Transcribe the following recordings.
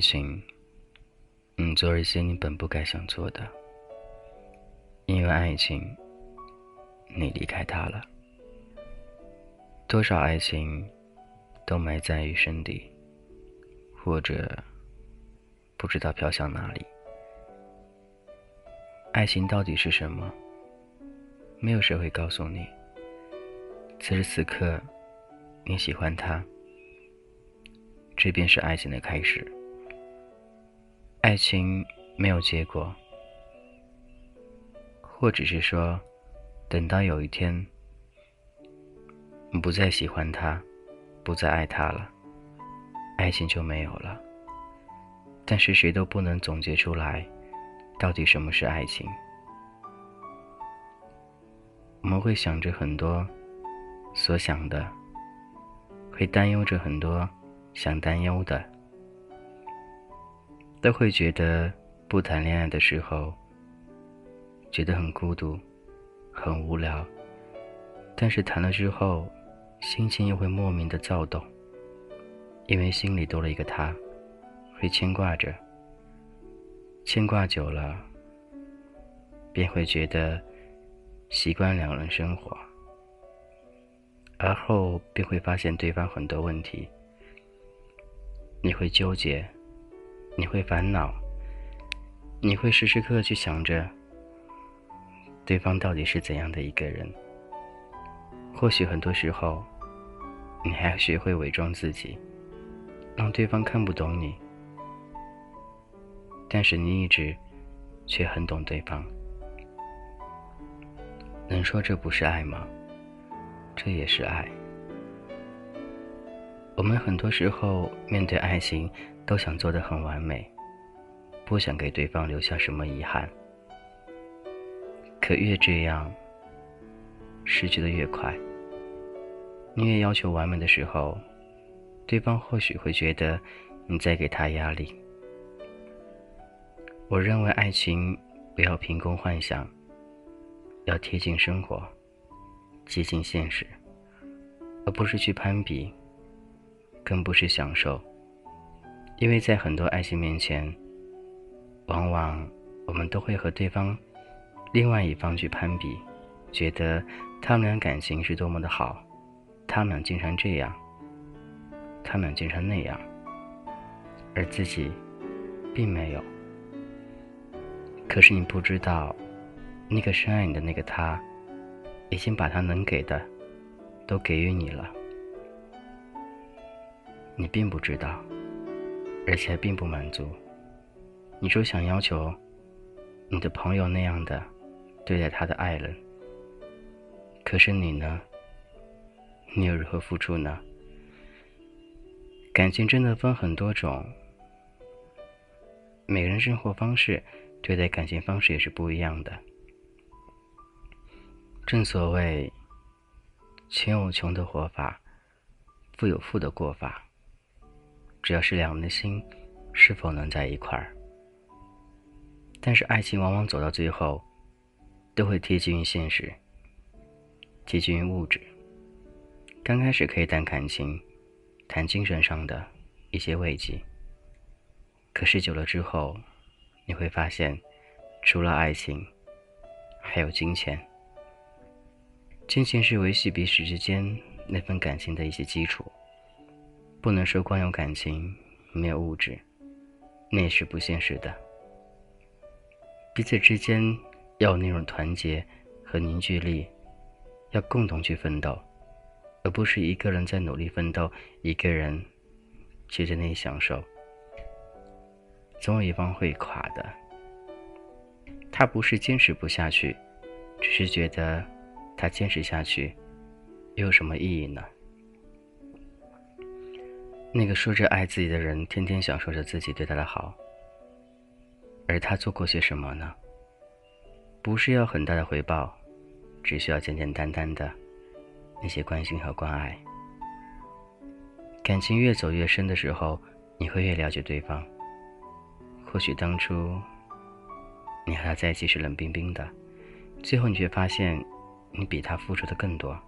爱情，你做一些你本不该想做的。因为爱情，你离开他了。多少爱情都埋在余生底，或者不知道飘向哪里。爱情到底是什么？没有谁会告诉你。此时此刻，你喜欢他，这便是爱情的开始。爱情没有结果。或者是说，等到有一天，你不再喜欢他，不再爱他了，爱情就没有了。但是谁都不能总结出来，到底什么是爱情。我们会想着很多所想的，会担忧着很多想担忧的，都会觉得不谈恋爱的时候。觉得很孤独，很无聊，但是谈了之后，心情又会莫名的躁动，因为心里多了一个他，会牵挂着。牵挂久了，便会觉得习惯两人生活，而后便会发现对方很多问题，你会纠结，你会烦恼，你会时时刻刻去想着。对方到底是怎样的一个人？或许很多时候，你还学会伪装自己，让对方看不懂你。但是你一直却很懂对方。能说这不是爱吗？这也是爱。我们很多时候面对爱情，都想做得很完美，不想给对方留下什么遗憾。可越这样，失去的越快。你越要求完美的时候，对方或许会觉得你在给他压力。我认为爱情不要凭空幻想，要贴近生活，接近现实，而不是去攀比，更不是享受。因为在很多爱情面前，往往我们都会和对方。另外一方去攀比，觉得他们俩感情是多么的好，他们俩经常这样，他们俩经常那样，而自己并没有。可是你不知道，那个深爱你的那个他，已经把他能给的都给予你了，你并不知道，而且并不满足，你说想要求你的朋友那样的。对待他的爱人，可是你呢？你又如何付出呢？感情真的分很多种，每个人生活方式、对待感情方式也是不一样的。正所谓，穷有穷的活法，富有富的过法。只要是两人的心是否能在一块儿，但是爱情往往走到最后。都会贴近于现实，接近于物质。刚开始可以谈感情，谈精神上的一些慰藉。可是久了之后，你会发现，除了爱情，还有金钱。金钱是维系彼此之间那份感情的一些基础。不能说光有感情没有物质，那也是不现实的。彼此之间。要有那种团结和凝聚力，要共同去奋斗，而不是一个人在努力奋斗，一个人却在那里享受。总有一方会垮的。他不是坚持不下去，只是觉得他坚持下去又有什么意义呢？那个说着爱自己的人，天天享受着自己对他的好，而他做过些什么呢？不是要很大的回报，只需要简简单单的那些关心和关爱。感情越走越深的时候，你会越了解对方。或许当初你和他在一起是冷冰冰的，最后你却发现你比他付出的更多。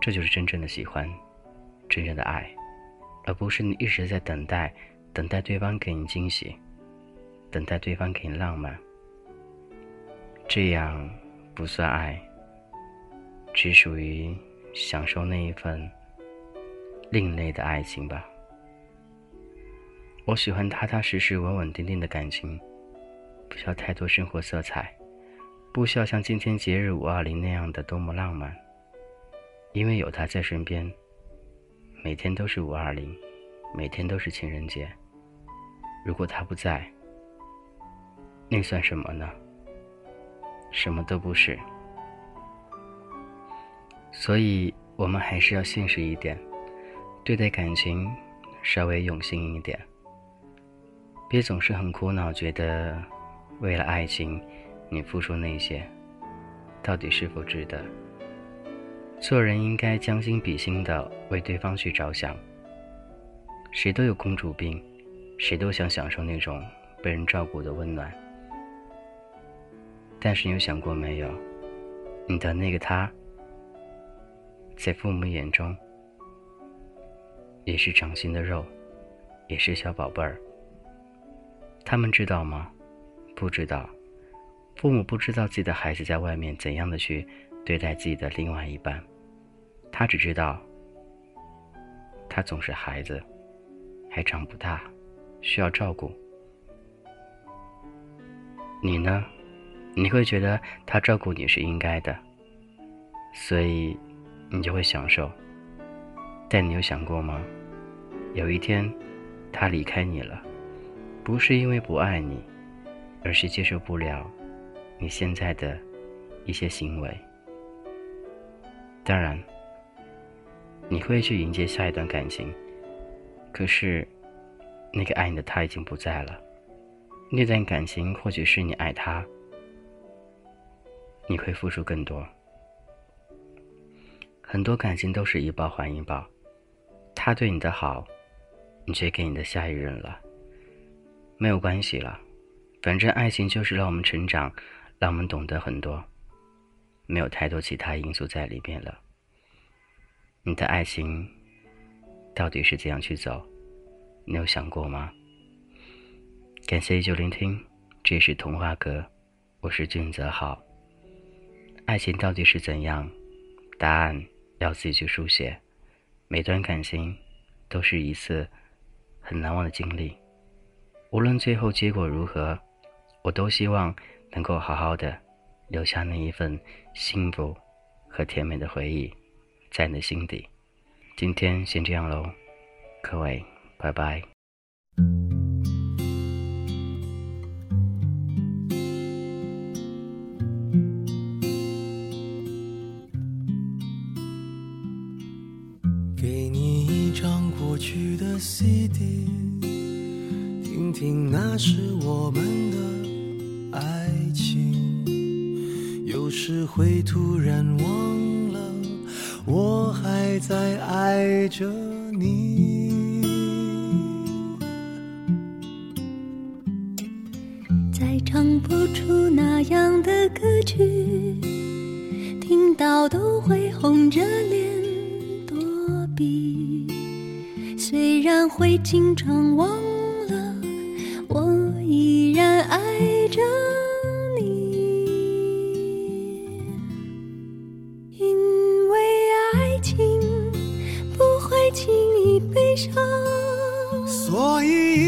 这就是真正的喜欢，真正的爱，而不是你一直在等待等待对方给你惊喜，等待对方给你浪漫。这样不算爱，只属于享受那一份另类的爱情吧。我喜欢踏踏实实、稳稳定定的感情，不需要太多生活色彩，不需要像今天节日五二零那样的多么浪漫。因为有他在身边，每天都是五二零，每天都是情人节。如果他不在，那算什么呢？什么都不是。所以，我们还是要现实一点，对待感情稍微用心一点。别总是很苦恼，觉得为了爱情，你付出那些，到底是否值得？做人应该将心比心的为对方去着想。谁都有公主病，谁都想享受那种被人照顾的温暖。但是你有想过没有，你的那个他，在父母眼中，也是掌心的肉，也是小宝贝儿。他们知道吗？不知道。父母不知道自己的孩子在外面怎样的去对待自己的另外一半，他只知道，他总是孩子，还长不大，需要照顾。你呢？你会觉得他照顾你是应该的，所以你就会享受。但你有想过吗？有一天，他离开你了。不是因为不爱你，而是接受不了你现在的一些行为。当然，你会去迎接下一段感情，可是那个爱你的他已经不在了。那段感情或许是你爱他，你会付出更多。很多感情都是一报还一报，他对你的好，你却给你的下一任了。没有关系了，反正爱情就是让我们成长，让我们懂得很多，没有太多其他因素在里边了。你的爱情到底是怎样去走？你有想过吗？感谢依旧聆听，这是童话阁，我是俊泽浩。爱情到底是怎样？答案要自己去书写。每段感情都是一次很难忘的经历。无论最后结果如何，我都希望能够好好的留下那一份幸福和甜美的回忆，在你的心底。今天先这样喽，各位，拜拜。给你一张过去的 CD。听听，那时我们有时会突然忘了，我还在爱着你。再唱不出那样的歌曲，听到都会红着脸躲避。虽然会经常忘了，我依然。爱着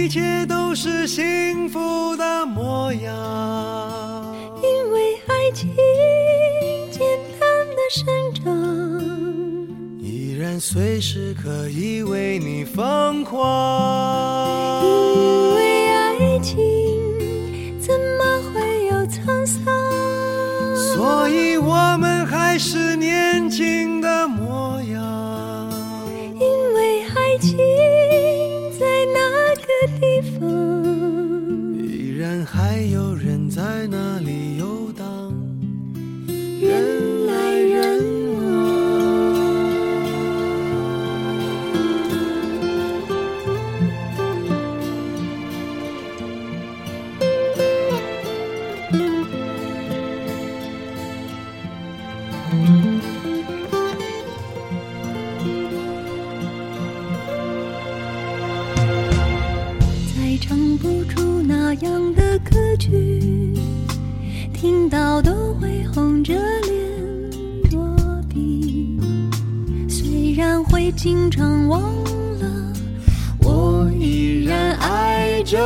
一切都是幸福的模样。因为爱情简单的生长，依然随时可以为你疯狂。因为爱情怎么会有沧桑。所以我们还是会经常忘了我依然爱着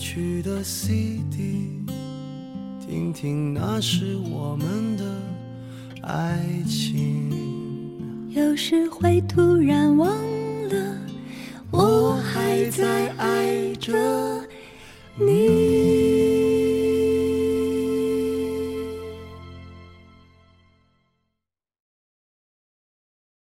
去的 cd 听听那时我们的爱情。有时会突然忘了我还在爱着